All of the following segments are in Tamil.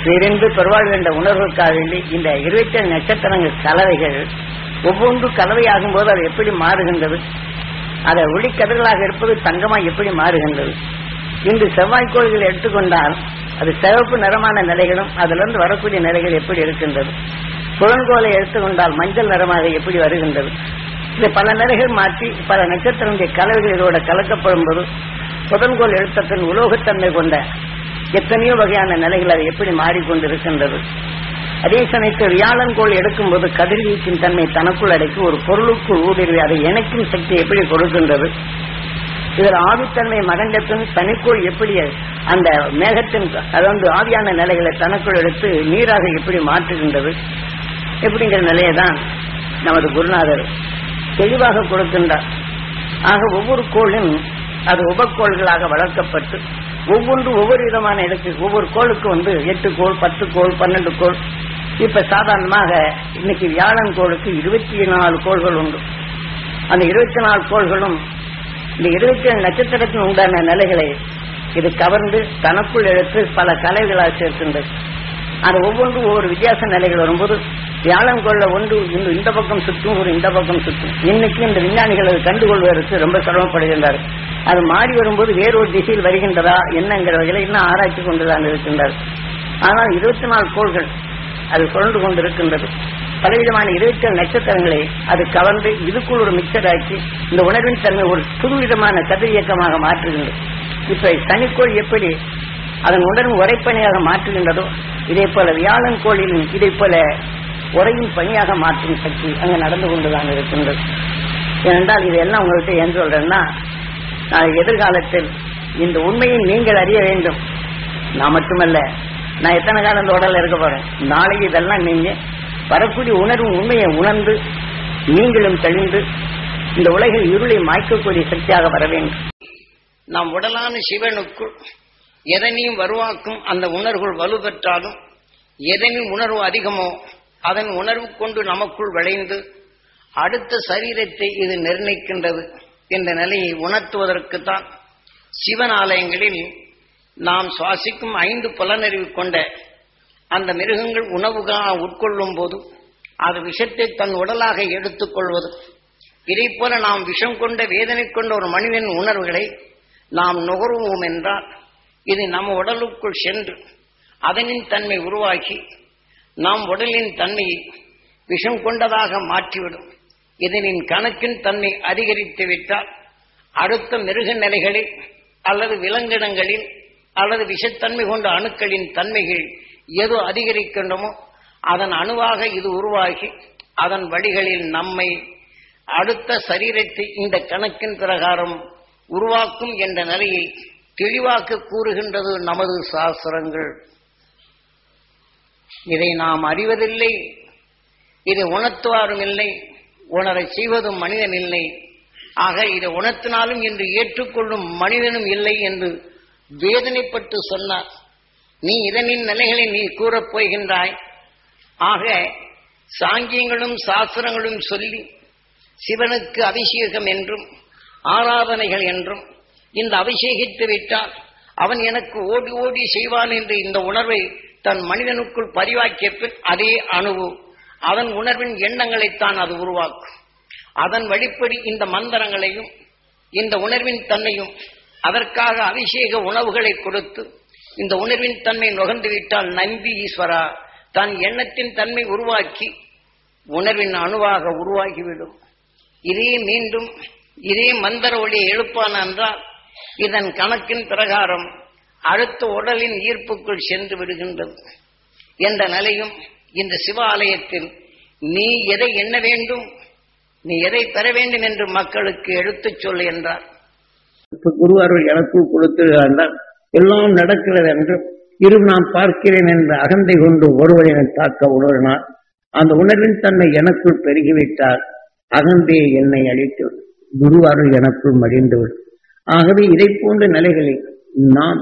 பேரின்பு பெருவாழ்வு என்ற உணர்வுக்காக வேண்டி இந்த இருபத்தி ஏழு நட்சத்திரங்கள் கலவைகள் ஒவ்வொன்று கலவையாகும் போது அது எப்படி மாறுகின்றது? அதை ஒளிக்கதிர்களாக இருப்பது தங்கமாக எப்படி மாறுகின்றது? இன்று செவ்வாய் கோள்கள் எடுத்துக்கொண்டால் அது சிவப்பு நிறமான நிலைகளும் அதிலிருந்து வரக்கூடிய நிலைகள் எப்படி இருக்கின்றது? புலன்கோலை எடுத்துக்கொண்டால் மஞ்சள் நிறமாக எப்படி வருகின்றது? இது பல நிலைகள் மாற்றி பல நட்சத்திரங்களுடைய கலவைகள் இதோட கலக்கப்படும் போது புதன்கோள் எழுத்தத்தின் உலோகத்தன்மை கொண்ட எத்தனையோ வகையான நிலைகள் அது எப்படி மாறிக்கொண்டிருக்கின்றது. அதே சமயத்தில் வியாழன் கோள் எடுக்கும்போது கதிர்வீச்சின் தன்மை தனக்குள் அடைக்கும் ஒரு பொருளுக்குள் ஊடுருவி அதை இணைக்கும் சக்தி எப்படி கொடுக்கின்றது. இதில் ஆவித்தன்மை மகண்டத்தின் தனிக்கோள் எப்படி அந்த மேகத்தின் அதாவது ஆவியான நிலைகளை தனக்குள் எடுத்து நீராக எப்படி மாற்றுகின்றது. எப்படிங்கிற நிலையை தான் நமது குருநாதர் தெளிவாக கொடுக்கின்றார். ஆக ஒவ்வொரு கோளும் அது உபக்கோள்களாக வளர்க்கப்பட்டு ஒவ்வொன்று ஒவ்வொரு விதமான இடத்துக்கு ஒவ்வொரு கோளுக்கு வந்து எட்டு கோள் பத்து கோள் பன்னெண்டு கோள். இப்ப சாதாரணமாக இன்னைக்கு வியாழன் கோளுக்கு இருபத்தி நாலு கோள்கள் உண்டு. அந்த இருபத்தி நாலு கோள்களும் இந்த இருபத்தி ஏழு நட்சத்திரத்தின் உண்டான நிலைகளை இது கவர்ந்து தனக்குள் எடுத்து பல கலைகளாக சேர்க்கின்றது. அது ஒவ்வொன்றும் ஒவ்வொரு வித்தியாச நிலைகள் வரும்போது வியாழன் கொள்ள ஒன்று இந்த இந்த பக்கம் சுற்றும் ஒரு இந்த பக்கம் சுற்றும். இன்னைக்கு இந்த விஞ்ஞானிகள் அதை கண்டுகொள்வதற்கு ரொம்ப சிரமப்படுகின்றார். அது மாறி வரும்போது வேறொரு திசையில் வருகின்றதா என்னங்கிற வகையில் இன்னும் ஆராய்ச்சி கொண்டுதான் இருக்கின்றார். ஆனால் இருபத்தி நாலு கோள்கள் அது சுழன்று கொண்டிருக்கின்றது. பலவிதமான இருபத்தி நட்சத்திரங்களை அது கலந்து இதுக்குள் ஒரு மிக்சராக்கி இந்த உணர்வின் தன்மை ஒரு புதுவிதமான கதிர் இயக்கமாக மாற்றுகின்றது. இப்ப சனிக்கோள் எப்படி அதன் உணர்வு உரைப்பணியாக மாற்றுகின்றதோ இதே போல வியாழன் கோளிலும் இதை போல உரையும் பணியாக மாற்றும் சக்தி அங்கு நடந்து கொண்டுதான் இருக்கின்றது. ஏனென்றால் இதெல்லாம் உங்கள்கிட்ட ஏன் சொல்றேன்னா நான் எதிர்காலத்தில் இந்த உண்மையை நீங்கள் அறிய வேண்டும். நான் மட்டுமல்ல நான் எத்தனை காலம் இந்த உடல்ல இருக்க போறேன்? நாளைக்கு இதெல்லாம் நீங்க வரக்கூடிய உணர்வு உண்மையை உணர்ந்து நீங்களும் தெளிந்து இந்த உலகில் இருளை மாய்க்கக்கூடிய சக்தியாக வர வேண்டும். நாம் உடலான சிவனுக்குள் எதனையும் வருவாக்கும் அந்த உணர்வுகள் வலுப்பெற்றாலும் எதனின் உணர்வு அதிகமோ அதன் உணர்வு கொண்டு நமக்குள் விளைந்து அடுத்த சரீரத்தை இது நிர்ணயிக்கின்றது என்ற நிலையை உணர்த்துவதற்குத்தான் சிவன் ஆலயங்களில் நாம் சுவாசிக்கும் ஐந்து புலனறிவு கொண்ட அந்த மிருகங்கள் உணவுகாக உட்கொள்ளும் போது அது விஷத்தை தன் உடலாக எடுத்துக்கொள்வது இதை போல நாம் விஷம் கொண்ட வேதனை கொண்ட ஒரு மனிதன் உணர்வுகளை நாம் நுகர்வோம் என்றால் இது நம் உடலுக்குள் சென்று அதனின் தன்மை உருவாக்கி நாம் உடலின் தன்மையை விஷம் கொண்டதாக மாற்றிவிடும். இதனின் கணக்கின் தன்மை அதிகரித்து விட்டால் அடுத்த மிருக நிலைகளில் அல்லது விலங்கினங்களில் அல்லது விஷத்தன்மை கொண்ட அணுக்களின் தன்மைகள் எது அதிகரிக்கின்றமோ அதன் அணுவாக இது உருவாகி அதன் வழிகளில் நம்மை அடுத்த சரீரத்தை இந்த கணக்கின் பிரகாரம் உருவாக்கும் என்ற நிலையை தெளிவாக்க கூறுகின்றது நமது சாஸ்திரங்கள். இதை நாம் அறிவதில்லை. இதை உணர்த்துவாரும் இல்லை. உணரச் செய்வதும் மனிதன் இல்லை. ஆக இதை உணர்த்தினாலும் என்று ஏற்றுக்கொள்ளும் மனிதனும் இல்லை என்று வேதனைப்பட்டு சொன்னார். நீ இதனின் நிலைகளை நீ கூறப் போகின்றாய். ஆக சாங்கியங்களும் சாஸ்திரங்களும் சொல்லி சிவனுக்கு அபிஷேகம் என்றும் ஆராதனைகள் என்றும் இந்த அபிஷேகித்து விட்டால் அவன் எனக்கு ஓடி ஓடி செய்வான் என்று இந்த உணர்வை தன் மனிதனுக்குள் பதிவாக்கிய பின் அதே அணுவு அதன் உணர்வின் எண்ணங்களைத்தான் அது உருவாக்கும். அதன் வழிப்படி இந்த மந்திரங்களையும் இந்த உணர்வின் தன்மையும் அதற்காக அபிஷேக உணவுகளை கொடுத்து இந்த உணர்வின் தன்மை நுகர்ந்து விட்டால் நம்பி ஈஸ்வரா தன் எண்ணத்தின் தன்மை உருவாக்கி உணர்வின் அணுவாக உருவாகிவிடும். இதே மீண்டும் இதே மந்திர ஒளியை எழுப்பான் என்றால் இதன் கணக்கின் பிரகாரம் அடுத்த உடலின் ஈர்ப்புக்குள் சென்று விடுகின்றது. என்ற நிலையும் இந்த சிவாலயத்தில் நீ எதை எண்ண வேண்டும் நீ எதை பெற வேண்டும் என்று மக்களுக்கு எடுத்துச் சொல் என்றார். குரு அருள் எனக்குள் கொடுத்திருந்தால் எல்லாம் நடக்கிறது என்று இரு நான் பார்க்கிறேன் என்ற அகந்தை கொண்டு ஒருவரை தாக்க உணர்னார் அந்த உணர்வின் தன்மை எனக்குள் பெருகிவிட்டால் அகந்தையை என்னை அழித்து குரு அருள் எனக்குள் மடிந்துவிடும் ஆகவே இதை போன்ற நிலைகளில் நாம்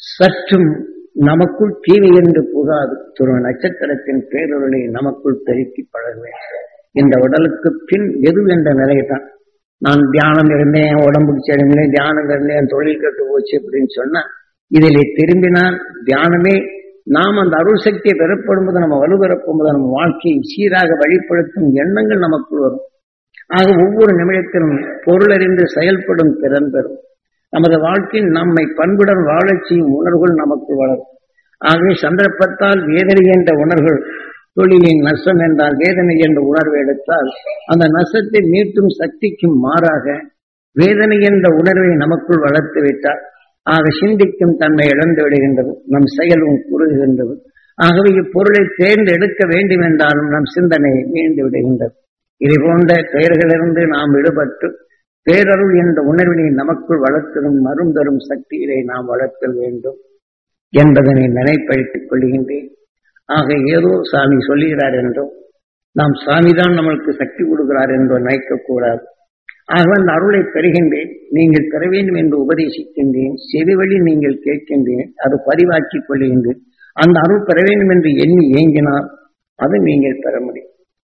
சற்றும் நமக்குள் தீமை என்று புகாது துரு நட்சத்திரத்தின் பேரொருளை நமக்குள் பெருக்கி பழகுவேன் இந்த உடலுக்கு பின் எது என்ற நிலைதான் நான் தியானம் இருந்தேன் உடம்புக்கு சரிங்களேன் தியானம் இருந்தேன் தொழில் கட்டு போச்சு அப்படின்னு சொன்னா இதிலே திரும்பினால் தியானமே நாம் அந்த அருள் சக்தியை பெறப்படும் போது நம்ம வலுபெறப்படும் போது நம்ம வாழ்க்கையை சீராக வழிப்படுத்தும் எண்ணங்கள் நமக்குள் வரும். ஆக ஒவ்வொரு நிமிடத்திலும் பொருளறிந்து செயல்படும் திறன் பெறும். நமது வாழ்க்கையில் நம்மை பண்புடன் வாழச் செய்யும் உணர்வுகள் நமக்கு வளரும். ஆகவே சந்தர்ப்பத்தால் வேதனை என்ற உணர்வுகள் தொழிலின் நஷ்டம் என்றால் வேதனை என்ற உணர்வை எடுத்தால் அந்த நஷ்டத்தை மீட்டும் சக்திக்கும் மாறாக வேதனை என்ற உணர்வை நமக்குள் வளர்த்து விட்டால் ஆக சிந்திக்கும் தன்மை இழந்து விடுகின்றது நம் செயலும் குறுகுகின்றது. ஆகவே இப்பொருளை தேர்ந்தெடுக்க வேண்டும் என்றாலும் நம் சிந்தனை மீண்டு விடுகின்றது. இது போன்ற பெயர்களிலிருந்து நாம் விடுபட்டு பேரருள் என்ற உணர்வினை நமக்குள் வளர்த்திடும் மருந்தரும் சக்தியினை நாம் வளர்த்தல் வேண்டும் என்பதனை நினைப்படுத்திக் கொள்கின்றேன். ஆக ஏதோ சாமி சொல்லுகிறார் என்றும் நாம் சாமிதான் நம்மளுக்கு சக்தி கொடுக்கிறார் என்றோ நினைக்கக்கூடாது ஆக அந்த அருளை பெறுகின்றேன் நீங்கள் பெற வேண்டும் என்று உபதேசிக்கின்றேன் செவிவழி நீங்கள் கேட்கின்றேன் அது பதிவாக்கிக் கொள்கின்றேன். அந்த அருள் பெற வேண்டும் என்று எண்ணி ஏங்கினால் அதை நீங்கள் பெற முடியும்.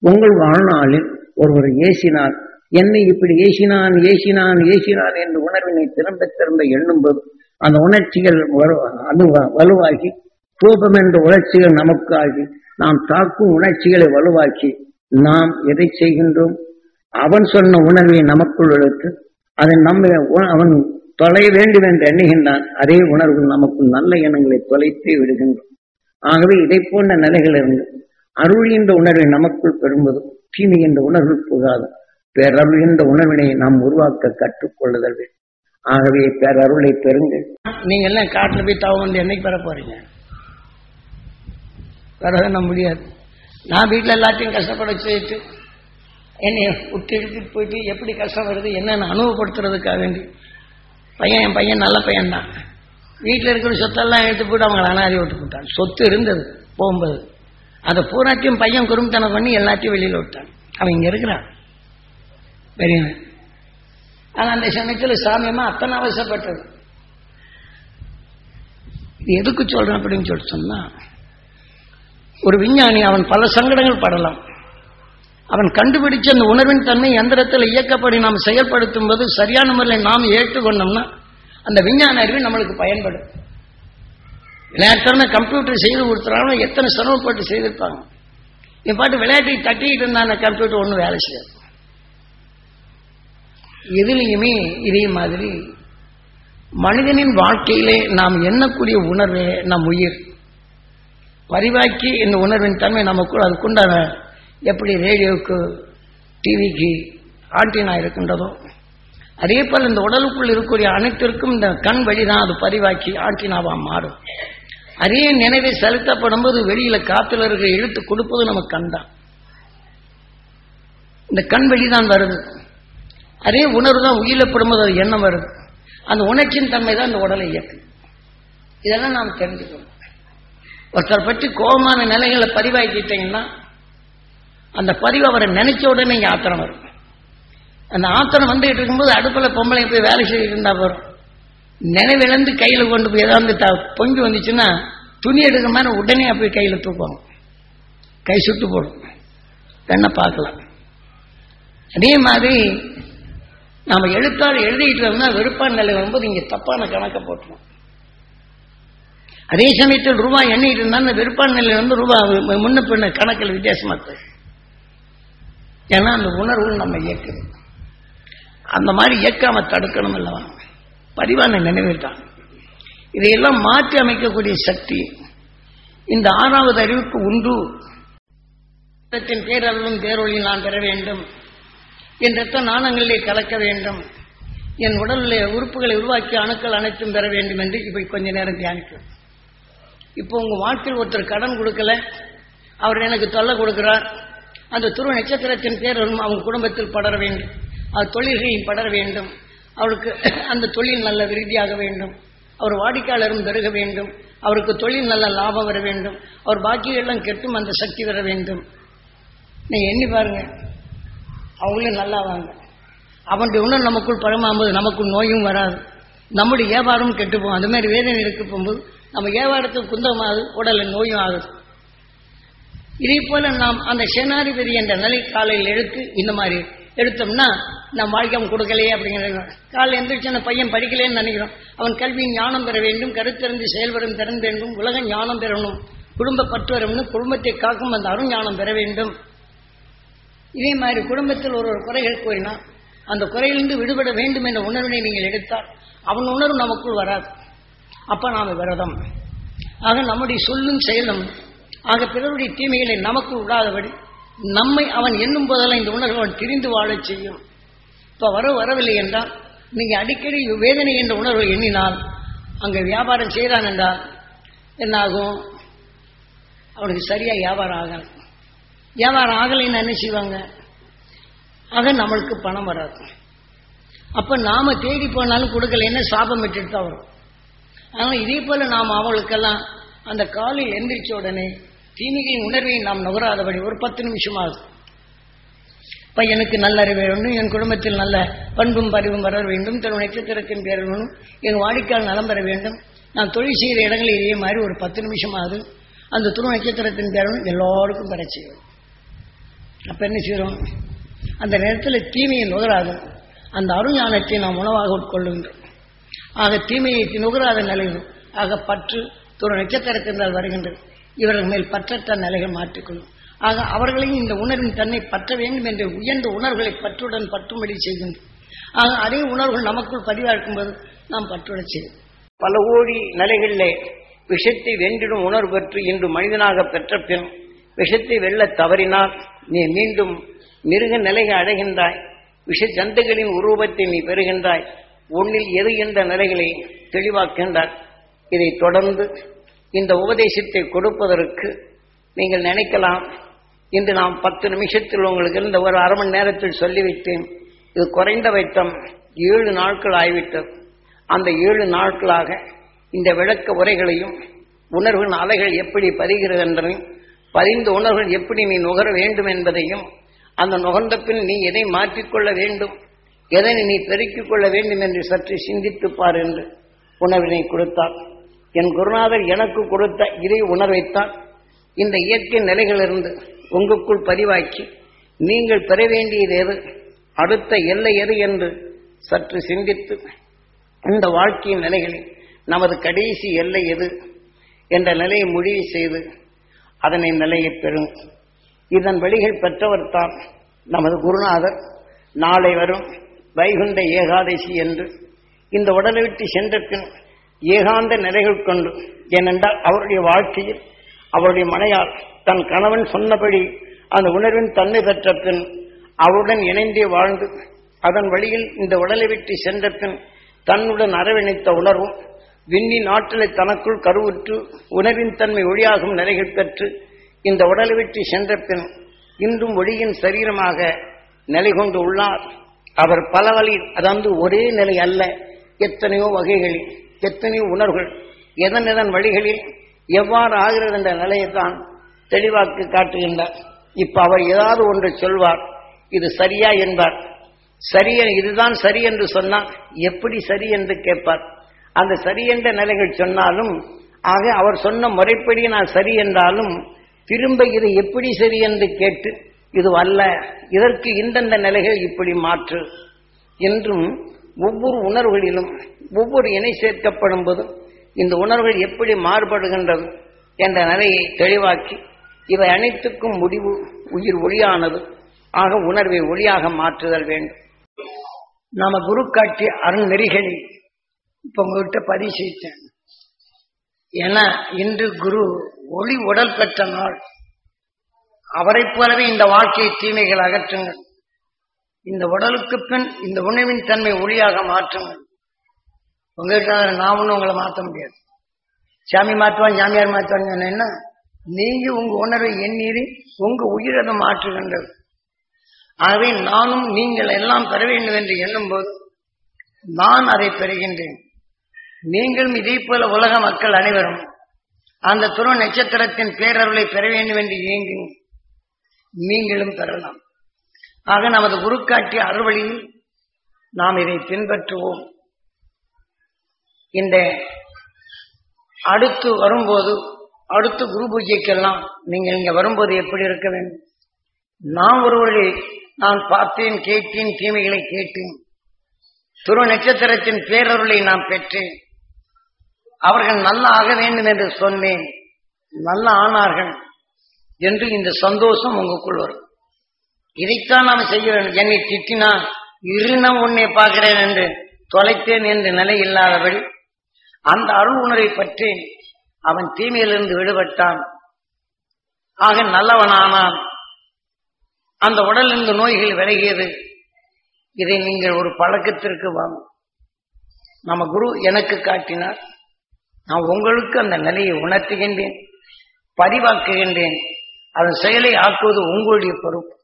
உங்கள் வாழ்நாளில் ஒருவர் ஏசினால் என்னை இப்படி ஏசினான் ஏசினான் ஏசினான் என்ற உணர்வினை திரும்ப திரும்ப எண்ணும்போது அந்த உணர்ச்சிகள் வலு- வலுவாகி கோபம் என்ற உணர்ச்சிகள் நமக்காகி நாம் தாக்கும் உணர்ச்சிகளை வலுவாக்கி நாம் எதை செய்கின்றோம்? அவன் சொன்ன உணர்வை நமக்குள் எடுத்து அதை நம்ம உ- அவன் தொலைய வேண்டும் என்று எண்ணுகின்றான். அதே உணர்வு நமக்கு நல்ல எண்ணங்களை தொலைத்து விடுகின்றோம் ஆகவே இதை போன்ற நிலைகளிலிருந்து அருள் என்ற உணர்வை நமக்குள் பெறும்போது தீமை என்ற உணர்வு புகாது. பேரருள் என்ற உணர்வினை நாம் உருவாக்க கற்றுக்கொள்ளுதல் வேண்டும். ஆகவே பேரருளை பெறுங்கள். நீங்க எல்லாம் காட்டுல போய் தவ வந்து என்னைக்கு பெற போறீங்க? பெற முடியாது. நான் வீட்டில் எல்லாத்தையும் கஷ்டப்பட வச்சுட்டு என்னை விட்டு எடுத்துட்டு போயிட்டு எப்படி கஷ்டம் வருது என்னென்னு அனுபவப்படுத்துறதுக்காக வேண்டி. பையன் என் பையன் நல்ல பையன் தான். வீட்டில் இருக்கிற சொத்தெல்லாம் எடுத்து போட்டு அவங்களை அனாதி விட்டு போட்டான். சொத்து இருந்தது போகும்போது. அதை பூராத்தையும் பையன் குறும்புத்தனம் பண்ணி எல்லாத்தையும் வெளியில் விட்டான். அவன் இங்கே இருக்கிறான். பெரியவன். ஆனா அந்த சமயத்தில் சாமியமா அத்தனை அவசரப்பட்டது. எதுக்கு சொல்றேன் அப்படின்னு சொல்லிட்டோம்னா சொன்னா ஒரு விஞ்ஞானி அவன் பல சங்கடங்கள் படலாம். அவன் கண்டுபிடிச்ச அந்த உணர்வின் தன்மை எந்திரத்தில் இயக்கப்படி நாம் செயல்படுத்தும் போது சரியான முறையில் நாம் ஏற்றுக்கொண்டோம்னா அந்த விஞ்ஞான அறிவு நம்மளுக்கு பயன்படும். விளையாட்டான கம்ப்யூட்டர் செய்து கொடுத்துறாங்க எத்தனை சிரமப்பட்டு செய்திருப்பாங்க. என் பாட்டு விளையாட்டை தட்டிக்கிட்டு இருந்தா அந்த கம்ப்யூட்டர் ஒன்றும் வேலை செய்யாது. எதுலேயுமே இதே மாதிரி மனிதனின் வாழ்க்கையிலே நாம் எண்ணக்கூடிய உணர்வே நம் உயிர். பரிவாக்கி இந்த உணர்வின் தன்மை நமக்குள் அதுக்குண்டான எப்படி ரேடியோவுக்கு டிவிக்கு ஆண்டினா இருக்கின்றதோ அதே போல் இந்த உடலுக்குள் இருக்கக்கூடிய அனைத்திற்கும் இந்த கண் வழிதான் அது பதிவாக்கி ஆண்டினாவா மாறும். அதே நினைவை செலுத்தப்படும் போது வெளியில காத்துல இருக்க இழுத்து கொடுப்பது நமக்கு கண் தான் இந்த கண் வழிதான் வருது. அதே உணர்வு தான் உயிரில் படும்போது அது எண்ணம் வருது. அந்த உணர்ச்சியின் தன்மை தான் அந்த உடலை இயக்கு இதெல்லாம் நாம் தெரிஞ்சுக்கணும். ஒருத்தர் பற்றி கோபமான நிலைகளை பதிவாக்கிட்டீங்கன்னா அந்த பதிவு அவரை நினைச்ச உடனே இங்கே ஆத்திரம் வரும். அந்த ஆத்திரம் வந்துகிட்டு இருக்கும்போது அடுப்பில் பொம்பளை போய் வேலை செய்துட்டு இருந்தா வரும் நினைவிழந்து கையில் கொண்டு போய் ஏதாவது த பொங்கி வந்துச்சுன்னா துணி எடுக்கிற மாதிரி உடனே போய் கையில் தூக்குவாங்க. கை சுட்டு போடும். பெண்ணை பார்க்கலாம். அதே மாதிரி நாம எழுத்தாளர் எழுதிட்டு இருந்தா வெறுப்பான நிலை வரும்போது இங்க தப்பான கணக்கை போட்டுரும். அதே சமயத்தில் ரூபாய் எண்ணிட்டு இருந்தா அந்த வெறுப்பான நிலை வந்து ரூபாய் முன்ன பின்ன கணக்கில் வித்தியாசமா இருக்கு ஏன்னா அந்த உணர்வு நம்ம இயக்குது. அந்த மாதிரி இயக்காம தடுக்கணும் இல்லவா? பதிவான நினைவில்தான் இதையெல்லாம் மாற்றி அமைக்கக்கூடிய சக்தி இந்த ஆறாவது அறிவுக்கு உண்டு. பேரளவும் பேரொழி நான் பெற வேண்டும். என் ரத்த நாணங்களிலே கலக்க வேண்டும். என் உடலிலே உறுப்புகளை உருவாக்கி அணுக்கள் அனைத்தும் பெற வேண்டும் என்று இப்ப கொஞ்ச நேரம் தியானிக்கும் இப்போ உங்க வாழ்க்கையில் ஒருத்தர் கடன் கொடுக்கல அவர் எனக்கு தொல்லை கொடுக்கிறார் அந்த துருவ நட்சத்திரத்தின் பேரரும் அவங்க குடும்பத்தில் படர வேண்டும் அவர் தொழில்களையும் படர வேண்டும் அவருக்கு அந்த தொழில் நல்ல விருதியாக வேண்டும் அவர் வாடிக்கையாளரும் பெருக வேண்டும் அவருக்கு தொழில் நல்ல லாபம் வர வேண்டும் அவர் பாக்கியெல்லாம் கெட்டும் அந்த சக்தி வர வேண்டும். நீ எண்ணி பாருங்க அவங்களும் நல்லா வாங்க அவனுடைய உணர்வு நமக்குள் பழமாகும்போது நமக்குள் நோயும் வராது. நம்முடைய வியாபாரமும் கெட்டு போகும். அந்த மாதிரி வேதனை இருக்கு போகும்போது நம்ம வியாபாரத்துக்கு குந்தமாகுது உடலில் நோயும் ஆகுது. இதே போல நாம் அந்த சேனாதிபதி என்ற நிலை காலையில் எடுத்து இந்த மாதிரி எடுத்தோம்னா நம்ம வாழ்க்கை அவன் கொடுக்கலையே அப்படிங்கிற காலையில் எந்திரிச்சு அந்த பையன் படிக்கலைன்னு நினைக்கிறோம். அவன் கல்வி ஞானம் பெற வேண்டும் கருத்திறந்து செயல்படும் திறன் வேண்டும் உலக ஞானம் பெறணும் குடும்ப பற்று வரணும் குடும்பத்தை காக்கும் அந்த அருஞானம் பெற வேண்டும். இதே மாதிரி குடும்பத்தில் ஒரு ஒரு குறைகள் கூறினால் அந்த குறையிலிருந்து விடுபட வேண்டும் என்ற உணர்வினை நீங்கள் எடுத்தால் அவன் உணர்வு நமக்குள் வராது. அப்ப நாம் விரதம். ஆக நம்முடைய சொல்லும் செயலும் ஆக பிறருடைய தீமைகளை நமக்கு விடாதபடி நம்மை அவன் எண்ணும் போதெல்லாம் இந்த உணர்வு அவன் திரிந்து வாழச் செய்யும். இப்ப வர வரவில்லை என்றால் நீங்க அடிக்கடி வேதனை என்ற உணர்வை எண்ணினால் அங்க வியாபாரம் செய்கிறான் என்றால் என்னாகும்? அவனுக்கு சரியா வியாபாரம் ஆகாது. வியாபாரம் ஆகலைன்னு என்ன செய்வாங்க? ஆக நம்மளுக்கு பணம் வராது. அப்ப நாம தேடி போனாலும் கொடுக்கலைன்னா சாபம் விட்டுட்டு தான் வரும். ஆனால் இதே போல நாம் அவங்களுக்கெல்லாம் அந்த காலில் எந்திரிச்ச உடனே தீமைகளின் உணர்வை நாம் நுகராதபடி ஒரு பத்து நிமிஷம் ஆகுது பையனுக்கு நல்ல அறிவு வேண்டும் என் குடும்பத்தில் நல்ல பண்பும் பரிவும் வர வேண்டும் தன் நட்சத்திரத்தின் பேர் வேணும் என் வாடிக்கையால் நலம் பெற வேண்டும். நான் தொழில் செய்கிற இடங்களில் இதே மாதிரி ஒரு பத்து நிமிஷம் ஆகுது அந்த துணை நட்சத்திரத்தின் பேர் வேணும் எல்லாருக்கும் பெற செய்யும் அப்ப என்ன செய்யறோம்? அந்த நேரத்தில் தீமையை நுகராது அந்த அருஞானத்தை நாம் உணவாக உட்கொள்ளுகின்றோம் ஆக தீமையை நுகராத நிலையிலும் ஆக பற்று துரு நட்சத்திரத்தினால் வருகின்றது. இவர்கள் மேல் பற்றற்ற நிலைகள் மாற்றிக்கொள்ளும். ஆக அவர்களையும் இந்த உணர்வின் தன்னை பற்ற வேண்டும் என்ற உயர்ந்த உணர்வுகளை பற்றுடன் பற்றும்படி செய்கின்றோம். ஆக அதே உணர்வுகள் நமக்குள் பதிவாக்கும்போது நாம் பற்றுடன் செய்வோம். பல கோடி நிலைகளிலே விஷத்தை வென்றிடும் உணர்வு பெற்று இன்று மனிதனாக பெற்ற பின் விஷத்தை வெல்ல தவறினால் நீ மீண்டும் மிருக நிலையை அடைகின்றாய். விஷ ஜந்துகளின் உருவத்தை நீ பெறுகின்றாய். உன்னில் எது என்ற நிலைகளை தெளிவாக்கின்றார் இதை தொடர்ந்து இந்த உபதேசத்தை கொடுப்பதற்கு நீங்கள் நினைக்கலாம். இன்று நாம் பத்து நிமிஷத்தில் உங்களுக்கு இருந்த ஒரு அரை மணி நேரத்தில் சொல்லிவிட்டேன். இது குறைந்த வைத்தம் ஏழு நாட்கள் ஆகிவிட்டது அந்த ஏழு நாட்களாக இந்த விளக்க உரைகளையும் உணர்வின் அலைகள் எப்படி பதிகிறது என்றதையும் பதிந்த உணர்வுகள் எப்படி நீ நுகர வேண்டும் என்பதையும் அந்த நுகர்ந்த பின் நீ எதை மாற்றிக்கொள்ள வேண்டும் எதனை நீ பெருக்கிக் கொள்ள வேண்டும் என்று சற்று சிந்தித்துப் பார் என்று உணர்வினை கொடுத்தார். என் குருநாதர் எனக்கு கொடுத்த இதை உணர்வைத்தான் இந்த இயற்கை நிலைகளிலிருந்து உங்களுக்குள் பதிவாக்கி நீங்கள் பெற வேண்டியது எது அடுத்த எல்லை எது என்று சற்று சிந்தித்து இந்த வாழ்க்கையின் நிலைகளில் நமது கடைசி எல்லை எது என்ற நிலையை முடிவு செய்து அதனை நிலையை பெறும். இதன் வழிகள் பெற்றவர் தான் நமது குருநாதர். நாளை வரும் வைகுண்ட ஏகாதசி என்று இந்த உடலை விட்டு சென்ற பின் ஏகாந்த நிலைகள் கொண்டு ஏனென்றால் அவருடைய வாழ்க்கையில் அவருடைய மனையால் தன் கணவன் சொன்னபடி அந்த உணர்வின் தன்மை பெற்ற பின் அவருடன் இணைந்தே வாழ்ந்து அதன் வழியில் இந்த உடலை விட்டு சென்ற பின் தன்னுடன் அரவணைத்த உணர்வும் விண்ணின் ஆற்றலை தனக்குள் கருவுற்று உணவின் தன்மை ஒளியாகும் நிலைகள் பெற்று இந்த உடலை விட்டு சென்ற பின் இன்றும் ஒளியின் சரீரமாக நிலை கொண்டு உள்ளார். அவர் பல வழி அதாவது ஒரே நிலை அல்ல எத்தனையோ வகைகளில் எத்தனையோ உணர்வுகள் எதன் எதன் வழிகளில் எவ்வாறு ஆகிறது என்ற நிலையைத்தான் தெளிவாக்கு காட்டுகின்றார். இப்ப அவர் ஏதாவது ஒன்று சொல்வார் இது சரியா என்பார். சரிய இதுதான் சரி என்று சொன்னால் எப்படி சரி என்று கேட்பார். அந்த சரி என்ற நிலைகள் சொன்னாலும் ஆக அவர் சொன்ன முறைப்படி நான் சரி என்றாலும் திரும்ப இது எப்படி சரி என்று கேட்டு இது அல்ல இதற்கு இந்தந்த நிலைகள் இப்படி மாற்று என்றும் ஒவ்வொரு உணர்வுகளிலும் ஒவ்வொரு இணை சேர்க்கப்படும் போதும் இந்த உணர்வுகள் எப்படி மாறுபடுகின்றது என்ற நிலையை தெளிவாக்கி இவை அனைத்துக்கும் முடிவு உயிர் ஒளியானது. ஆக உணர்வை ஒளியாக மாற்றுதல் வேண்டும். நாம குரு காட்டிய அருநெறிகளில் இப்ப உங்ககிட்ட பதிவு செய்தேன் ஏன்னா இன்று குரு ஒளி உடல் பெற்ற நாள். அவரைப் போலவே இந்த வாழ்க்கையை தீமைகள் அகற்றுங்கள். இந்த உடலுக்கு பின் இந்த உணவின் தன்மை ஒளியாக மாற்றுங்கள். உங்ககிட்ட நான் ஒன்றும் உங்களை மாற்ற முடியாது. சாமி மாற்றுவான் சாமியார் மாற்றுவாங்க என்ன? நீங்க உங்க உணர்வை எண்ணீறி உங்க உயிரதை மாற்றுகின்றது ஆகவே நானும் நீங்கள் எல்லாம் பெற வேண்டும் என்று எண்ணும்போது நான் அதை பெறுகின்றேன். நீங்களும் இதே போல உலக மக்கள் அனைவரும் அந்த துருவ நட்சத்திரத்தின் பேரருளை பெற வேண்டும் என்று இயங்கி நீங்களும் பெறலாம். ஆக நமது குருக்காட்டிய அறுவழியில் நாம் இதை பின்பற்றுவோம். இந்த அடுத்து வரும்போது அடுத்து குரு பூஜைக்கெல்லாம் நீங்கள் இங்க வரும்போது எப்படி இருக்க வேண்டும்? நான் ஒருவரை நான் பார்த்தேன் கேட்டேன் தீமைகளை கேட்டேன். துருவ நட்சத்திரத்தின் பேரருளை நான் பெற்றேன். அவர்கள் நல்ல ஆக வேண்டும் என்று சொன்னேன். நல்ல ஆனார்கள் என்று இந்த சந்தோஷம் உங்களுக்குள் வரும். இதைத்தான் நாம் செய்ய வேண்டும். என்னை திட்டினா இருநம் உன்னை பார்க்கிறேன் என்று தொலைத்தேன் என்ற நிலை இல்லாதபடி அந்த அருள் உணர்வை பற்றி அவன் தீமையிலிருந்து விடுபட்டான். ஆக நல்லவனானான். அந்த உடலிருந்து நோய்கள் விலகியது. இதை நீங்கள் ஒரு பழக்கத்திற்கு வாங்க. நம்ம குரு எனக்கு காட்டினார். நான் உங்களுக்கு அந்த நிலையை உணர்த்துகின்றேன் பதிவாக்குகின்றேன். அதன் செயலை ஆக்குவது உங்களுடைய பொறுப்பு.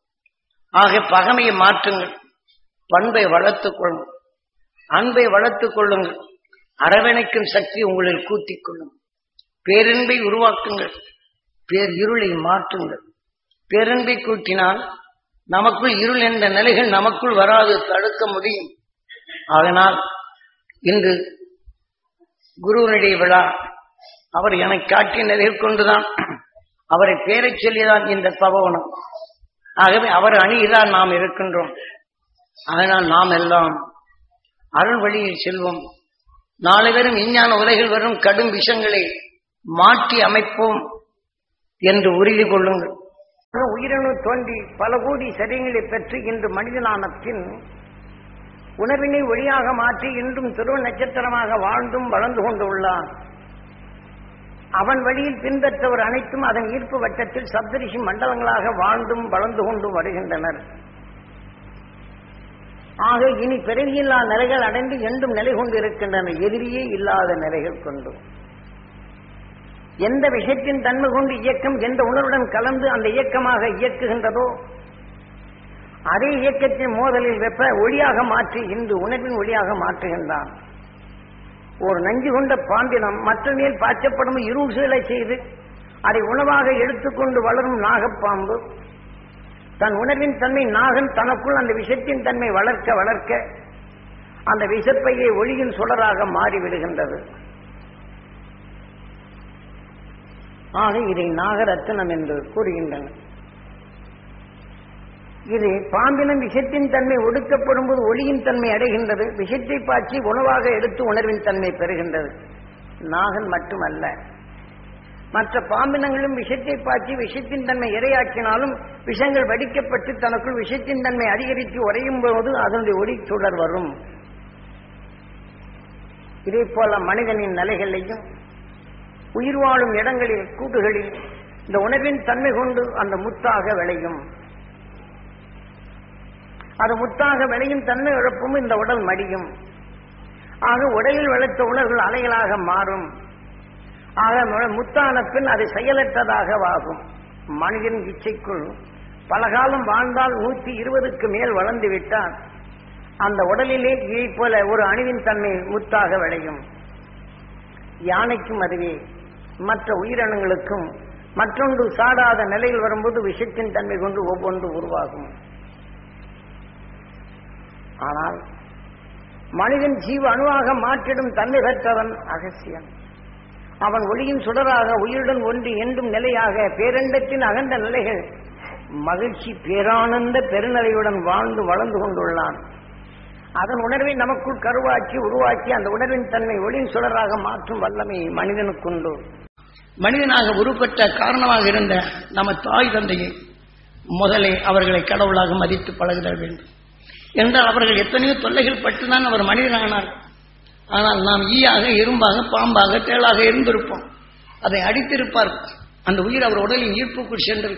ஆக பகமையை மாற்றுங்கள். பண்பை வளர்த்துக் கொள்ளுங்கள். அன்பை வளர்த்துக் கொள்ளுங்கள். அரவணைக்கும் சக்தி உங்களில் கூட்டிக் கொள்ளும். பேரன்பை உருவாக்குங்கள். பேர் இருளை மாற்றுங்கள். பேரன்பை கூட்டினால் நமக்குள் இருள் என்ற நிலைகள் நமக்குள் வராது தடுக்க முடியும். அதனால் இன்று குருவனுடைய விழா. அவர் எனக்கு காட்டிய நிலையில் கொண்டுதான். அவரை பேரை சொல்லிதான் இந்த சபவனம். ஆகவே அவர் அணியில்தான் நாம் இருக்கின்றோம். அதனால் நாம் எல்லாம் அருள் வழியில் செல்வோம். நாளை வரும் விஞ்ஞான உலகில் வரும் கடும் விஷங்களை மாற்றி அமைப்போம் என்று உறுதி கொள்ளுங்கள். உயிரணு தோன்றி பல கோடி சரியங்களை பெற்று இன்று மனிதனான உணவினை ஒளியாக மாற்றி இன்றும் துருவ நட்சத்திரமாக வாழ்ந்தும் வளர்ந்து கொண்டுள்ளான் அவன் வழியில் பின்பற்றவர் அனைத்தும் அதன் ஈர்ப்பு வட்டத்தில் சப்தரிஷி மண்டலங்களாக வாழ்ந்தும் வளர்ந்து கொண்டும் வருகின்றனர். ஆக இனி பிறவியில்லா நிலைகள் அடைந்து என்றும் நிலை கொண்டு இருக்கின்றன எதிரியே இல்லாத நிலைகள் கொண்டும் எந்த விஷயத்தின் தன்மை கொண்டு இயக்கம் எந்த உணர்வுடன் கலந்து அந்த இயக்கமாக இயக்குகின்றதோ அதே இயக்கத்தின் மோதலில் வெப்ப ஒளியாக மாற்றி இன்று உணர்வின் ஒளியாக மாற்றுகின்றான். ஒரு நஞ்சு கொண்ட பாம்பினம் மற்ற மேல் பாய்ச்சப்படும் இருள் செய்து அதை உணவாக எடுத்துக்கொண்டு வளரும் நாகப்பாம்பு. தன் உணர்வின் தன்மை நாகன் தனக்குள் அந்த விஷத்தின் தன்மை வளர்க்க வளர்க்க அந்த விஷப்பையை ஒளியின் சுடராக மாறிவிடுகின்றது. ஆக இதை நாகரத்னம் என்று கூறுகின்றனர். இது பாம்பினம் விஷத்தின் தன்மை ஒடுக்கப்படும் போது ஒளியின் தன்மை அடைகின்றது. விஷத்தை பாய்ச்சி உணவாக எடுத்து உணர்வின் தன்மை பெறுகின்றது. நாகன் மட்டுமல்ல. மற்ற பாம்பினங்களும் விஷத்தை பாய்ச்சி விஷத்தின் தன்மை இரையாக்கினாலும் விஷங்கள் வடிக்கப்பட்டு தனக்குள் விஷத்தின் தன்மை அதிகரித்து உறையும் போது அதனுடைய ஒளி சுடர் வரும். இதே போல மனிதனின் நிலைகளையும் உயிர் வாழும் இடங்களில் கூட்டுகளில் இந்த உணர்வின் தன்மை கொண்டு அந்த முத்தாக விளையும். அது முத்தாக விளையும் தன்மை இழப்பும் இந்த உடல் மடியும். ஆக உடலில் வளர்த்த உணர்வுகள் அலைகளாக மாறும். ஆக முத்தான பின் அது செயலற்றதாக ஆகும் மனிதன் இச்சைக்குள் பலகாலம் வாழ்ந்தால் நூற்றி இருபதுக்கு மேல் வளர்ந்து விட்டால் அந்த உடலிலே இதை போல ஒரு அணுவின் தன்மை முத்தாக விளையும். யானைக்கும் அதுவே. மற்ற உயிரினங்களுக்கும் மற்றொன்று சாடாத நிலையில் வரும்போது விஷத்தின் தன்மை கொண்டு ஒவ்வொன்று உருவாகும். ஆனால் மனிதன் ஜீவ அணுவாக மாற்றிடும் தன்மை பெற்றவன் அகசியன் அவன் ஒளியின் சுடராக உயிருடன் ஒன்று என்றும் நிலையாக பேரண்டத்தின் அகண்ட நிலைகள் மகிழ்ச்சி பேரானந்த பெருநிலையுடன் வாழ்ந்து வளர்ந்து கொண்டுள்ளான். அதன் உணர்வை நமக்குள் கருவாக்கி உருவாக்கி அந்த உணர்வின் தன்மை ஒளியின் சுடராக மாற்றும் வல்லமை மனிதனுக்குண்டு மனிதனாக உருப்பட்ட காரணமாக இருந்த நம்ம தாய் தந்தையை முதலே அவர்களை கடவுளாக மதித்து பழகிட வேண்டும். என்றால் அவர்கள் எத்தனையோ தொல்லைகள் பட்டுதான் அவர் மனிதனானார். ஆனால் நாம் ஈயாக இரும்பாக பாம்பாக தேளாக இருந்திருப்போம். அதை அடித்திருப்பார். அந்த உயிர் அவர் உடலின் ஈர்ப்புக்குள் சென்றது.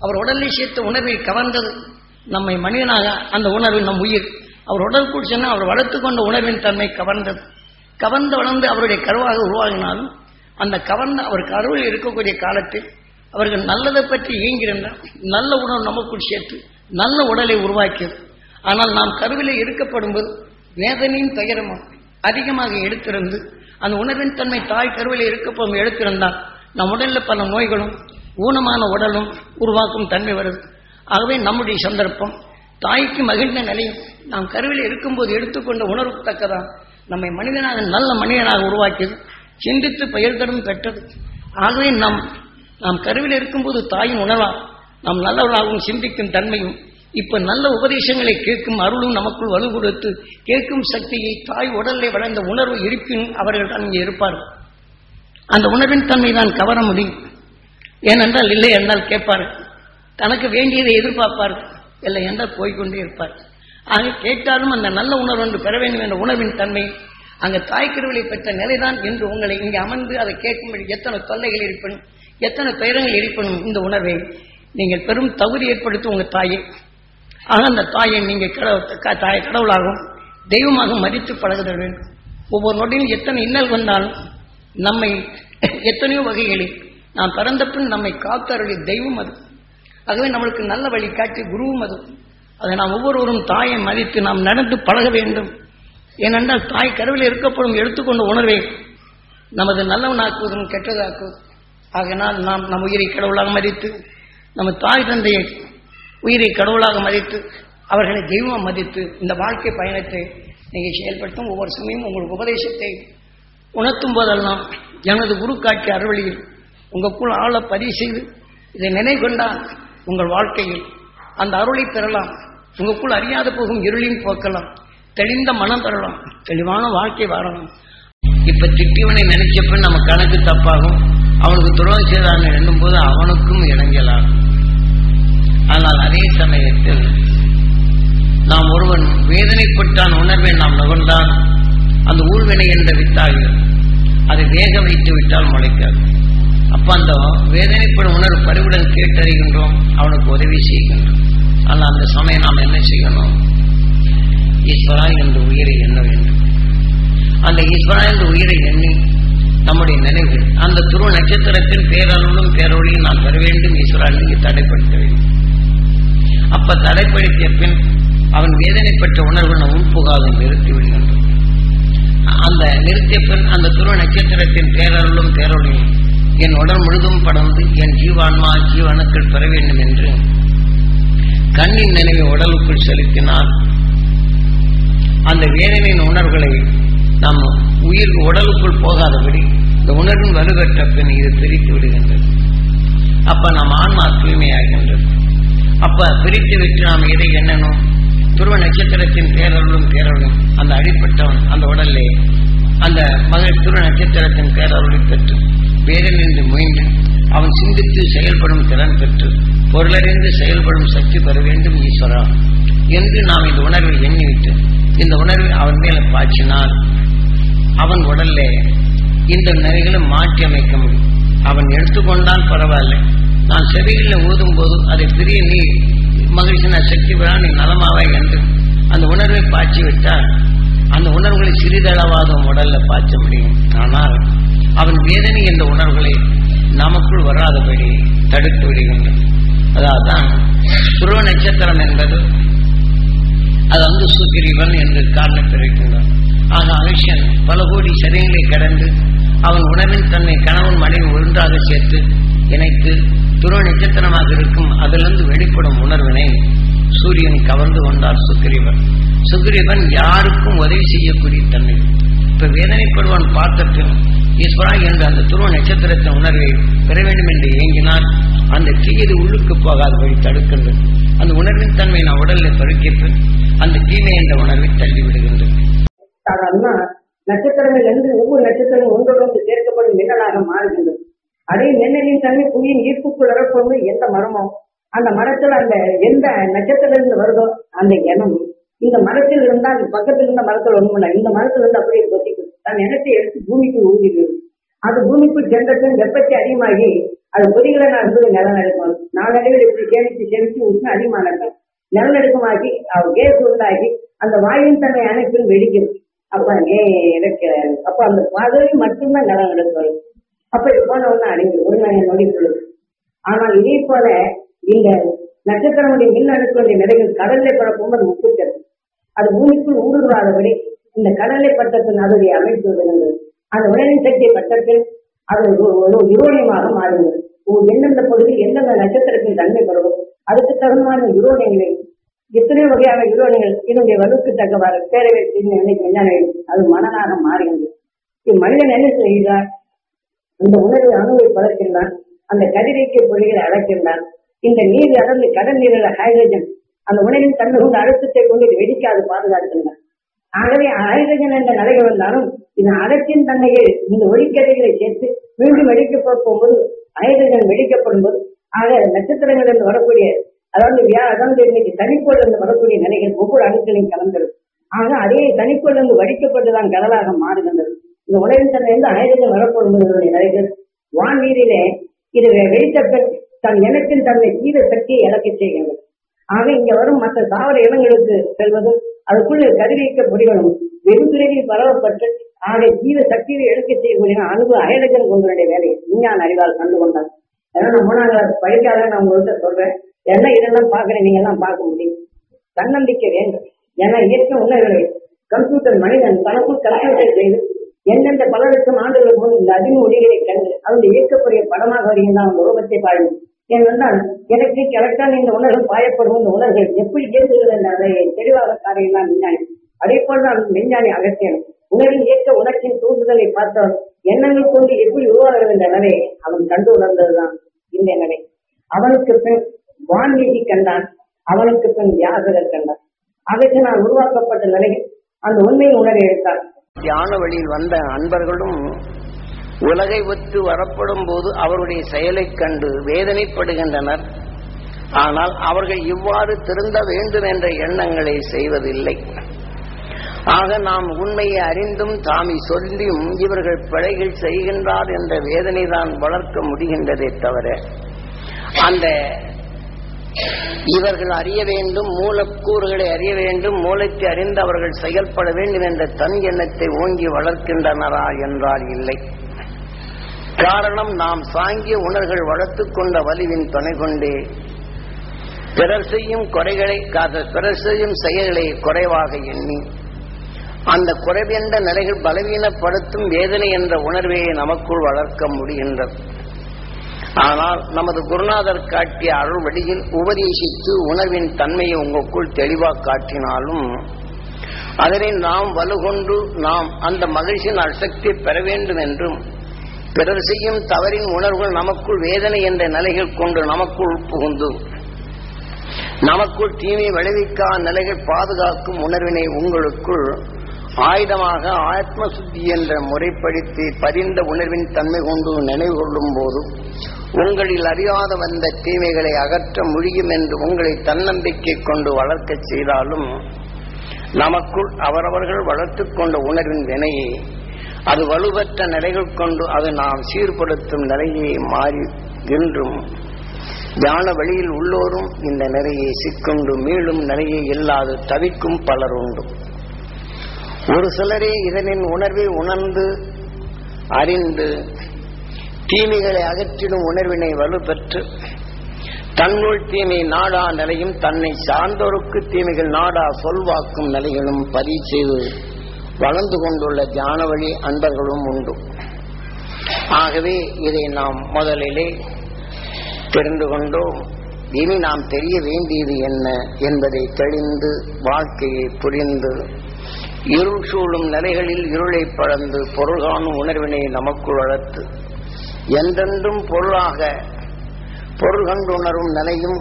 அவர் உடலில் சேர்த்த உணர்வை கவர்ந்தது. நம்மை மனிதனாக அந்த உணர்வு நம் உயிர். அவர் உடலுக்குள் சென்று அவர் வளர்த்து கொண்ட உணர்வின் தன்மை கவர்ந்தது. கவர்ந்து வளர்ந்து அவருடைய கருவாக உருவாகினாலும் அந்த கவர்ந்த அவர் கருவில் இருக்கக்கூடிய காலத்தில் அவர்கள் நல்லதை பற்றி இயங்கியிருந்தால் நல்ல உணவு நமக்குள் சேர்த்து நல்ல உடலை உருவாக்கியது. ஆனால் நாம் கருவிலே இருக்கப்படும்போது வேதனையும் துயரமும் அதிகமாக எடுத்திருந்து அந்த உணர்வின் தன்மை தாய் கருவிலே இருக்கப்படும் எடுத்திருந்தால் நம் உடலில் பல நோய்களும் ஊனமான உடலும் உருவாக்கும் தன்மை வருது. ஆகவே நம்முடைய சந்தர்ப்பம் தாய்க்கு மகிழ்ந்த நிலையும் நாம் கருவில் இருக்கும்போது எடுத்துக்கொண்ட உணர்வு தக்கதான் நம்மை மனிதனாக நல்ல மனிதனாக உருவாக்கியது சிந்தித்து பெயர் தரும் பெற்றது. ஆகவே நாம் நாம் கருவில் இருக்கும்போது தாயின் உணர்வால் நாம் நல்லவர்களாகவும் சிந்திக்கும் தன்மையும் இப்ப நல்ல உபதேசங்களை கேட்கும் அருளும் நமக்குள் வலு கொடுத்து கேட்கும் சக்தியை தாய் உடலை வளர்ந்த உணர்வு இருப்பின் அவர்கள் தான் இங்கே இருப்பார்கள் அந்த உணர்வின் தன்மை தான் கவர முடியும். ஏனென்றால் இல்லை என்றால் கேட்பார். தனக்கு வேண்டியதை எதிர்பார்ப்பார். இல்லை என்றால் போய்கொண்டே இருப்பார். ஆக கேட்டாலும் அந்த நல்ல உணர்வு ஒன்று பெற வேண்டும் என்ற உணர்வின் தன்மை அங்க தாய்க்கருவிலை பெற்ற நிலைதான் என்று உங்களை இங்கே அமர்ந்து அதை கேட்கும்படி எத்தனை தொல்லைகள் இருப்பினும் எத்தனை துயரங்கள் இருப்பினும் இந்த உணர்வை நீங்கள் பெரும் தகுதி ஏற்படுத்தும் உங்கள் தாயை. ஆக அந்த தாயை நீங்கள் கடவுள் தாயை தாய் கடவுளாகவும் தெய்வமாக மதித்து பழகுதல் வேண்டும். ஒவ்வொரு நொடியும் எத்தனை இன்னல் வந்தாலும் நம்மை எத்தனையோ வகைகளில் நாம் பிறந்த பின் நம்மை காத்தருடைய தெய்வம் அது. ஆகவே நம்மளுக்கு நல்ல வழி காட்டி குருவும் அது. அதை நாம் ஒவ்வொருவரும் தாயை மதித்து நாம் நடந்து பழக வேண்டும். ஏனென்றால் தாய் கருவில் இருக்கப்படும் எடுத்துக்கொண்ட உணர்வை நமது நல்லவனாக்குவதும் கெட்டதாக்குவது. ஆகினால் நாம் நம் உயிரை கடவுளாக மதித்து நம்ம தாய் தந்தையை உயிரை கடவுளாக மதித்து அவர்களை தெய்வமாக மதித்து இந்த வாழ்க்கை பயணத்தை நீங்கள் செயல்படுத்தும் ஒவ்வொரு சமயம் உங்களுக்கு உபதேசத்தை உணர்த்தும் போதெல்லாம் எனது குரு காட்சி அறுவழியில் உங்களுக்குள் ஆளை பதிவு செய்து இதை நினைவுகொண்டால் உங்கள் வாழ்க்கையில் அந்த அருளை பெறலாம். உங்களுக்குள் அறியாத போகும் இருளையும் போக்கலாம். தெளிந்த மனம் பெறலாம். தெளிவான வாழ்க்கை வாழலாம். இப்ப திட்டியவனை நினைச்சப்ப நம்ம கணக்கு தப்பாகும். அவனுக்கு துரோகம் செய்தான்னு எண்ணும் போது அவனுக்கும் இணங்கலாகும். ஆனால் அதே சமயத்தில் நாம் ஒருவன் வேதனைப்பட்டான் உணர்வை நாம் நுகர்ந்தான். அந்த ஊழ்வினை என்ற வித்தாகி அதை வேக வைத்து விட்டால் முளைக்காது. அப்ப அந்த வேதனைப்படும் உணர்வு பறிவுடன் கேட்டறிகின்றோம் அவனுக்கு உதவி செய்கின்றோம். ஆனால் அந்த சமயம் நாம் என்ன செய்யணும்? ஈஸ்வரா என்ற உயிரை எண்ண வேண்டும். அந்த ஈஸ்வரா என்ற உயிரை எண்ணி நம்முடைய நினைவு அந்த துருவ நட்சத்திரத்தின் பேரருளும் பேரொழியும் நாம் பெற வேண்டும் ஈஸ்வரா நீங்க தடைப்படுத்த வேண்டும். அப்ப தடைப்படுத்திய பின் அவன் வேதனைப்பட்ட உணர்வு நம் உட்புகாத நிறுத்தி விடுகின்றோம் அந்த நிறுத்திய பின் அந்த துருவ நட்சத்திரத்தின் பேரருளும் பேரொழியும் என் உடல் முழுதும் படர்ந்து என் ஜீவான்மா ஜீவனத்தில் பெற வேண்டும் என்று கண்ணின் நினைவை உடலுக்குள் செலுத்தினால் அந்த வேதனையின் உணர்வுகளை நாம் உயிர் உடலுக்குள் போகாதபடி இந்த உணர்வின் வலுவற்ற பின் இது பிரித்து விடுகின்றது. அப்ப நம் ஆன்மா தூய்மையாகின்றது. அப்ப பிரித்து விட்டு நாம் எதை எண்ணணும் துருவ நட்சத்திரத்தின் பேரருளும் பேரருளும் அந்த அடிப்பட்டவன் அந்த உடல்லே அந்த மகள் துருவ நட்சத்திரத்தின் பேரருளை பெற்று வேதனின்றி முயன்று அவன் சிந்தித்து செயல்படும் திறன் பெற்று பொருளறிந்து செயல்படும் சக்தி பெற வேண்டும் ஈஸ்வரா. என்று நாம் இந்த உணர்வை எண்ணிவிட்டு இந்த உணர்வை அவன் மேல பாய்ச்சினால் அவன் உடல்ல இந்த நிலைகளை மாற்றி அமைக்க முடியும். அவன் எடுத்துக்கொண்டால் பரவாயில்லை. நான் செவிகளில் ஊதும் போது அதை பிரிய நீ மகிழ்ச்சினா சக்தி விழா நீ நலமாவாய் என்று அந்த உணர்வை பாய்ச்சி விட்டால் அந்த உணர்வுகளை சிறிதளவாத உடல்ல பாய்ச்ச முடியும். ஆனால் அவன் வேதனை என்ற உணர்வுகளை நமக்குள் வராதபடி தடுத்து விடுகின்றன. அதான் துருவ நட்சத்திரம் என்பது அது வந்து சுக்கிரீவன் என்று காரணம் பிறக்கின்றான் ஆக அனுஷன் பல கோடி சரியங்களை கடந்து அவன் உணவின் தன்னை கணவன் மனைவி ஒன்றாக சேர்த்து இணைத்து துருவ நட்சத்திரமாக இருக்கும். அதிலிருந்து வெளிப்படும் உணர்வினை சூரியன் கவர்ந்து கொண்டார் சுக்ரீவன். சுக்ரீவன் யாருக்கும் உதவி செய்யக்கூடிய தன்மை. இப்ப வேதனைப்படுவான் பார்த்த ஈஸ்வரா என்ற அந்த துருவ நட்சத்திரத்தின் உணர்வை பெற வேண்டும் என்று ஏங்கினால் அந்த தீயது உள்ளுக்கு போகாத வழி தடுக்கின்றது. அந்த உணர்வின் தன்மை நான் உடலில் தடுக்கிய அந்த தீமை என்ற உணர்வை தள்ளிவிடுகின்றது. நட்சத்திரங்களிலிருந்து ஒவ்வொரு நட்சத்திரமும் ஒன்றொன்று சேர்க்கப்படும் மின்னலாக மாறுகின்றது. அதே மின்னலின் தன்மை புவியின் ஈர்ப்புக்குள் கொண்டு எந்த மரமோ அந்த மரத்தில் அந்த எந்த நட்சத்திரத்திலிருந்து வருதோ அந்த எண்ணம் இந்த மரத்தில் இருந்தால் அது பக்கத்தில் இருந்த மரத்தில் ஒண்ணும் இல்லை. இந்த மரத்தில் இருந்து அப்படியே கொத்திக்கும் தன் எண்ணத்தை எடுத்து பூமிக்கு ஊதிடுது அது பூமிக்குள் சென்ற வெப்பத்தை அதிகமாகி அது நான் நடந்தது நிலநடுக்கம். நாளடைவில் இப்படி சேமித்து சேமித்து உஷ்ணம் அதிகமானது நிலநடுக்கமாகி கேஸ் உண்டாகி அந்த வாயுவின் தன்மை அனைத்தும் வெடிக்கும் அப்ப நேரக்க அப்ப அந்த மாதிரி மட்டும்தான் நிலம் வரும் அப்ப இது போன ஒண்ணு அடைந்து ஒரு நாள் நொடி சொல்லுது. ஆனால் இதே போல இந்த நட்சத்திரமுடைய மின் அணுக்களுடைய நிலைகள் கடல்ல பரப்பும் அது உப்புக்கள் அது பூமிக்குள் ஊடுருவாதபடி இந்த கடலை பட்டத்தின் அதனுடைய அமைப்பு இருந்தது அந்த உடனே சக்தியை பட்டத்தில் அது ஒரு- யுரோனியமாக மாறுகிறது எந்தெந்த பகுதியில் எந்தெந்த நட்சத்திரத்தின் தன்மை பெறும் அதுக்கு தகுந்த மாதிரி யுரோனியங்களை எத்தனையோ வகையான நிறுவனங்கள் இதனுடைய வலுக்கு தக்கவாறு பேரவை இன்னைக்கு விஞ்ஞான அது மனநாக மாறுகிறது இம்மனிதன் என்ன செய்கிறார் இந்த உணர்வை அணுவை பதற்கின்றான். அந்த கதிரைக்கு பொறிகளை அழைக்கின்றான் இந்த நீர் அடர்ந்து கடல் நீரில் ஹைட்ரஜன் அந்த உணவின் தன்மை கொண்டு அழுத்தத்தை கொண்டு இது வெடிக்காது பாதுகாக்கின்றான். ஆகவே ஹைட்ரஜன் என்ற நிலைகள் வந்தாலும் இது அடர்த்தின் தன்மையில் இந்த ஒளிக்கதைகளை சேர்த்து மீண்டும் வெடிக்க போகும்போது ஹைட்ரஜன் வெடிக்கப்படும் போது ஆக நட்சத்திரங்களிலிருந்து வரக்கூடிய அதாவது வியா அதாவது இன்னைக்கு தனிக்கோள் வரக்கூடிய நிலைகள் ஒவ்வொரு அணுக்களையும் கலந்துடும் ஆக அதே தனிக்கொள்ளிருந்து வடிக்கப்பட்டுதான் கடலாக மாறுகின்றது. இந்த உலகின் தன்மை வந்து ஹைட்ரஜன் வரப்படும் நிலைகள் வான்நீரிலே இது வெடித்த தன் இனத்தின் தன்மை ஜீவ சக்தியை இழக்க செய்கின்றது ஆக இங்க வரும் மற்ற தாவர இனங்களுக்கு செல்வதும் அதுக்குள்ள வெகு விரைவில் பரவப்பட்டு ஆக ஜீவ சக்தியை எடுக்க செய்யக்கூடிய அணுகு ஹைட்ரஜன் கொண்டனுடைய வேலையை விஞ்ஞான அறிவால் கண்டு கொண்டார் ஏன்னா நான் மூணாவது class படிக்காத நான் உங்கள்கிட்ட சொல்றேன். என்ன இதெல்லாம் பாக்குறேன் நீங்க எல்லாம் பார்க்க முடியும். தன்னம்பிக்கை வேண்டும். ஏன்னா இயற்கை உணர்வுகளை கம்ப்யூட்டர் மனிதன் தனக்குள் கம்ப்யூட்டர் செய்து எந்தெந்த பல லட்சம் ஆண்டுகளுக்கு முன் இந்த அதிர்வு ஒளிகளை கண்டு அதனுடைய இயக்கக்கூடிய படமாக வருகின்ற அந்த உருவத்தை பாருங்கள் ஏனென்றால் எனக்கு கரெக்டான இந்த உணர்வு பாயப்படும் இந்த உணர்வுகள் எப்படி இயங்குகிறது என்ற அதை தெளிவாக காரையெல்லாம் விஞ்ஞானி. அதே போல்தான் விஞ்ஞானி அகத்தியன் உணவின் இயக்க உணர்ச்சியின் தூண்டுதலை பார்த்தவன் எண்ணங்கள் கொண்டு எப்படி உருவாகிறது என்ற நிலையை அவன் கண்டு உணர்ந்ததுதான் இந்த நிலை. அவனுக்கு பின் வான்மீகி கண்டான் அவனுக்கு பின் வியாசகர் கண்டான். அதற்கு நான் உருவாக்கப்பட்ட நிலையில் அந்த உண்மையை உணர எடுத்தான். தியான வழியில் வந்த அன்பர்களும் உலகை ஒத்து வரப்படும் போது அவருடைய செயலை கண்டு வேதனைப்படுகின்றனர். ஆனால் அவர்கள் இவ்வாறு திருந்த வேண்டும் என்ற எண்ணங்களை செய்வதில்லை. ஆக நாம் உண்மையை அறிந்தும் தாமி சொல்லியும் இவர்கள் பிழைகள் செய்கின்றார் என்ற வேதனை தான் வளர்க்க முடிகின்றதே தவிர அந்த இவர்கள் அறிய வேண்டும் மூலக்கூறுகளை அறிய வேண்டும் மூளைக்கு அறிந்து அவர்கள் செயல்பட வேண்டும் என்ற தன் எண்ணத்தை ஓங்கி வளர்க்கின்றனரா என்றால் இல்லை. காரணம் நாம் சாங்கிய உணர்கள் வளர்த்துக் கொண்ட வலிவின் துணை கொண்டே. பிறர் செய்யும் குறைகளை காத பிறர் செய்யும் செயல்களை குறைவாக எண்ணி. அந்த குறைவென்ற நிலைகள் பலவீனப்படுத்தும் வேதனை என்ற உணர்வையை நமக்குள் வளர்க்க முடிகின்றது. ஆனால் நமது குருநாதர் காட்டிய அருள் வழியில் உபதேசித்து உணர்வின் தன்மையை உங்களுக்குள் தெளிவாக காட்டினாலும் அதனை நாம் வலுகொண்டு நாம் அந்த மகிழ்ச்சியின் அசக்தியை பெற வேண்டும் என்றும் பிறர் செய்யும் தவறின் உணர்வுகள் நமக்குள் வேதனை என்ற நிலைகள் கொண்டு நமக்குள் புகுந்து நமக்குள் தீமை விளைவிக்கா நிலைகள் பாதுகாக்கும் உணர்வினை உங்களுக்குள் ஆயுதமாக ஆத்ம சுத்தி என்ற முறைப்படுத்தி பதிந்த உணர்வின் தன்மை கொண்டு நினைவு கொள்ளும் போது உங்களில் அறியாத வந்த தீமைகளை அகற்ற முடியும் என்று உங்களை தன்னம்பிக்கை கொண்டு வளர்க்க செய்தாலும் நமக்குள் அவரவர்கள் வளர்த்துக் கொண்ட உணர்வின் வினையை அது வலுவற்ற நிலைகள் கொண்டு அது நாம் சீர்படுத்தும் நிலையை மாறி என்றும் ஞான வழியில் உள்ளோரும் இந்த நிலையை சிக்கொண்டு மீளும் நிலையை இல்லாது தவிக்கும் பலர் உண்டு. ஒரு சிலரே இதனின் உணர்வை உணர்ந்து அறிந்து தீமைகளை அகற்றிடும் உணர்வினை வலுப்பெற்று தன்னுள் தீமை நாடா நிலையும் தன்னை சார்ந்தோருக்கு தீமைகள் நாடா சொல்வாக்கும் நிலைகளும் பதிவு செய்து வளர்ந்து கொண்டுள்ள ஞான வழி அன்பர்களும் உண்டு. ஆகவே இதை நாம் முதலிலே தெரிந்து கொண்டோம். இனி நாம் தெரிய வேண்டியது என்ன என்பதை தெளிந்து வாழ்க்கையை புரிந்து இருள் சூழும் நிலைகளில் இருளை பழந்து பொருள் காணும் உணர்வினை நமக்குள் வளர்த்து என்றென்றும் பொருளாக பொருள் கண்டுணரும் நிலையும்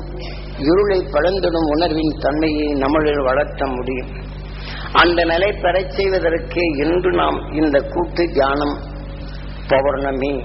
இருளை பழந்திடும் உணர்வின் தன்மையை நம்மளில் வளர்த்த முடியும். அந்த நிலை பெறச் செய்வதற்கே இன்று நாம் இந்த கூட்டு தியானம் பௌர்ணமி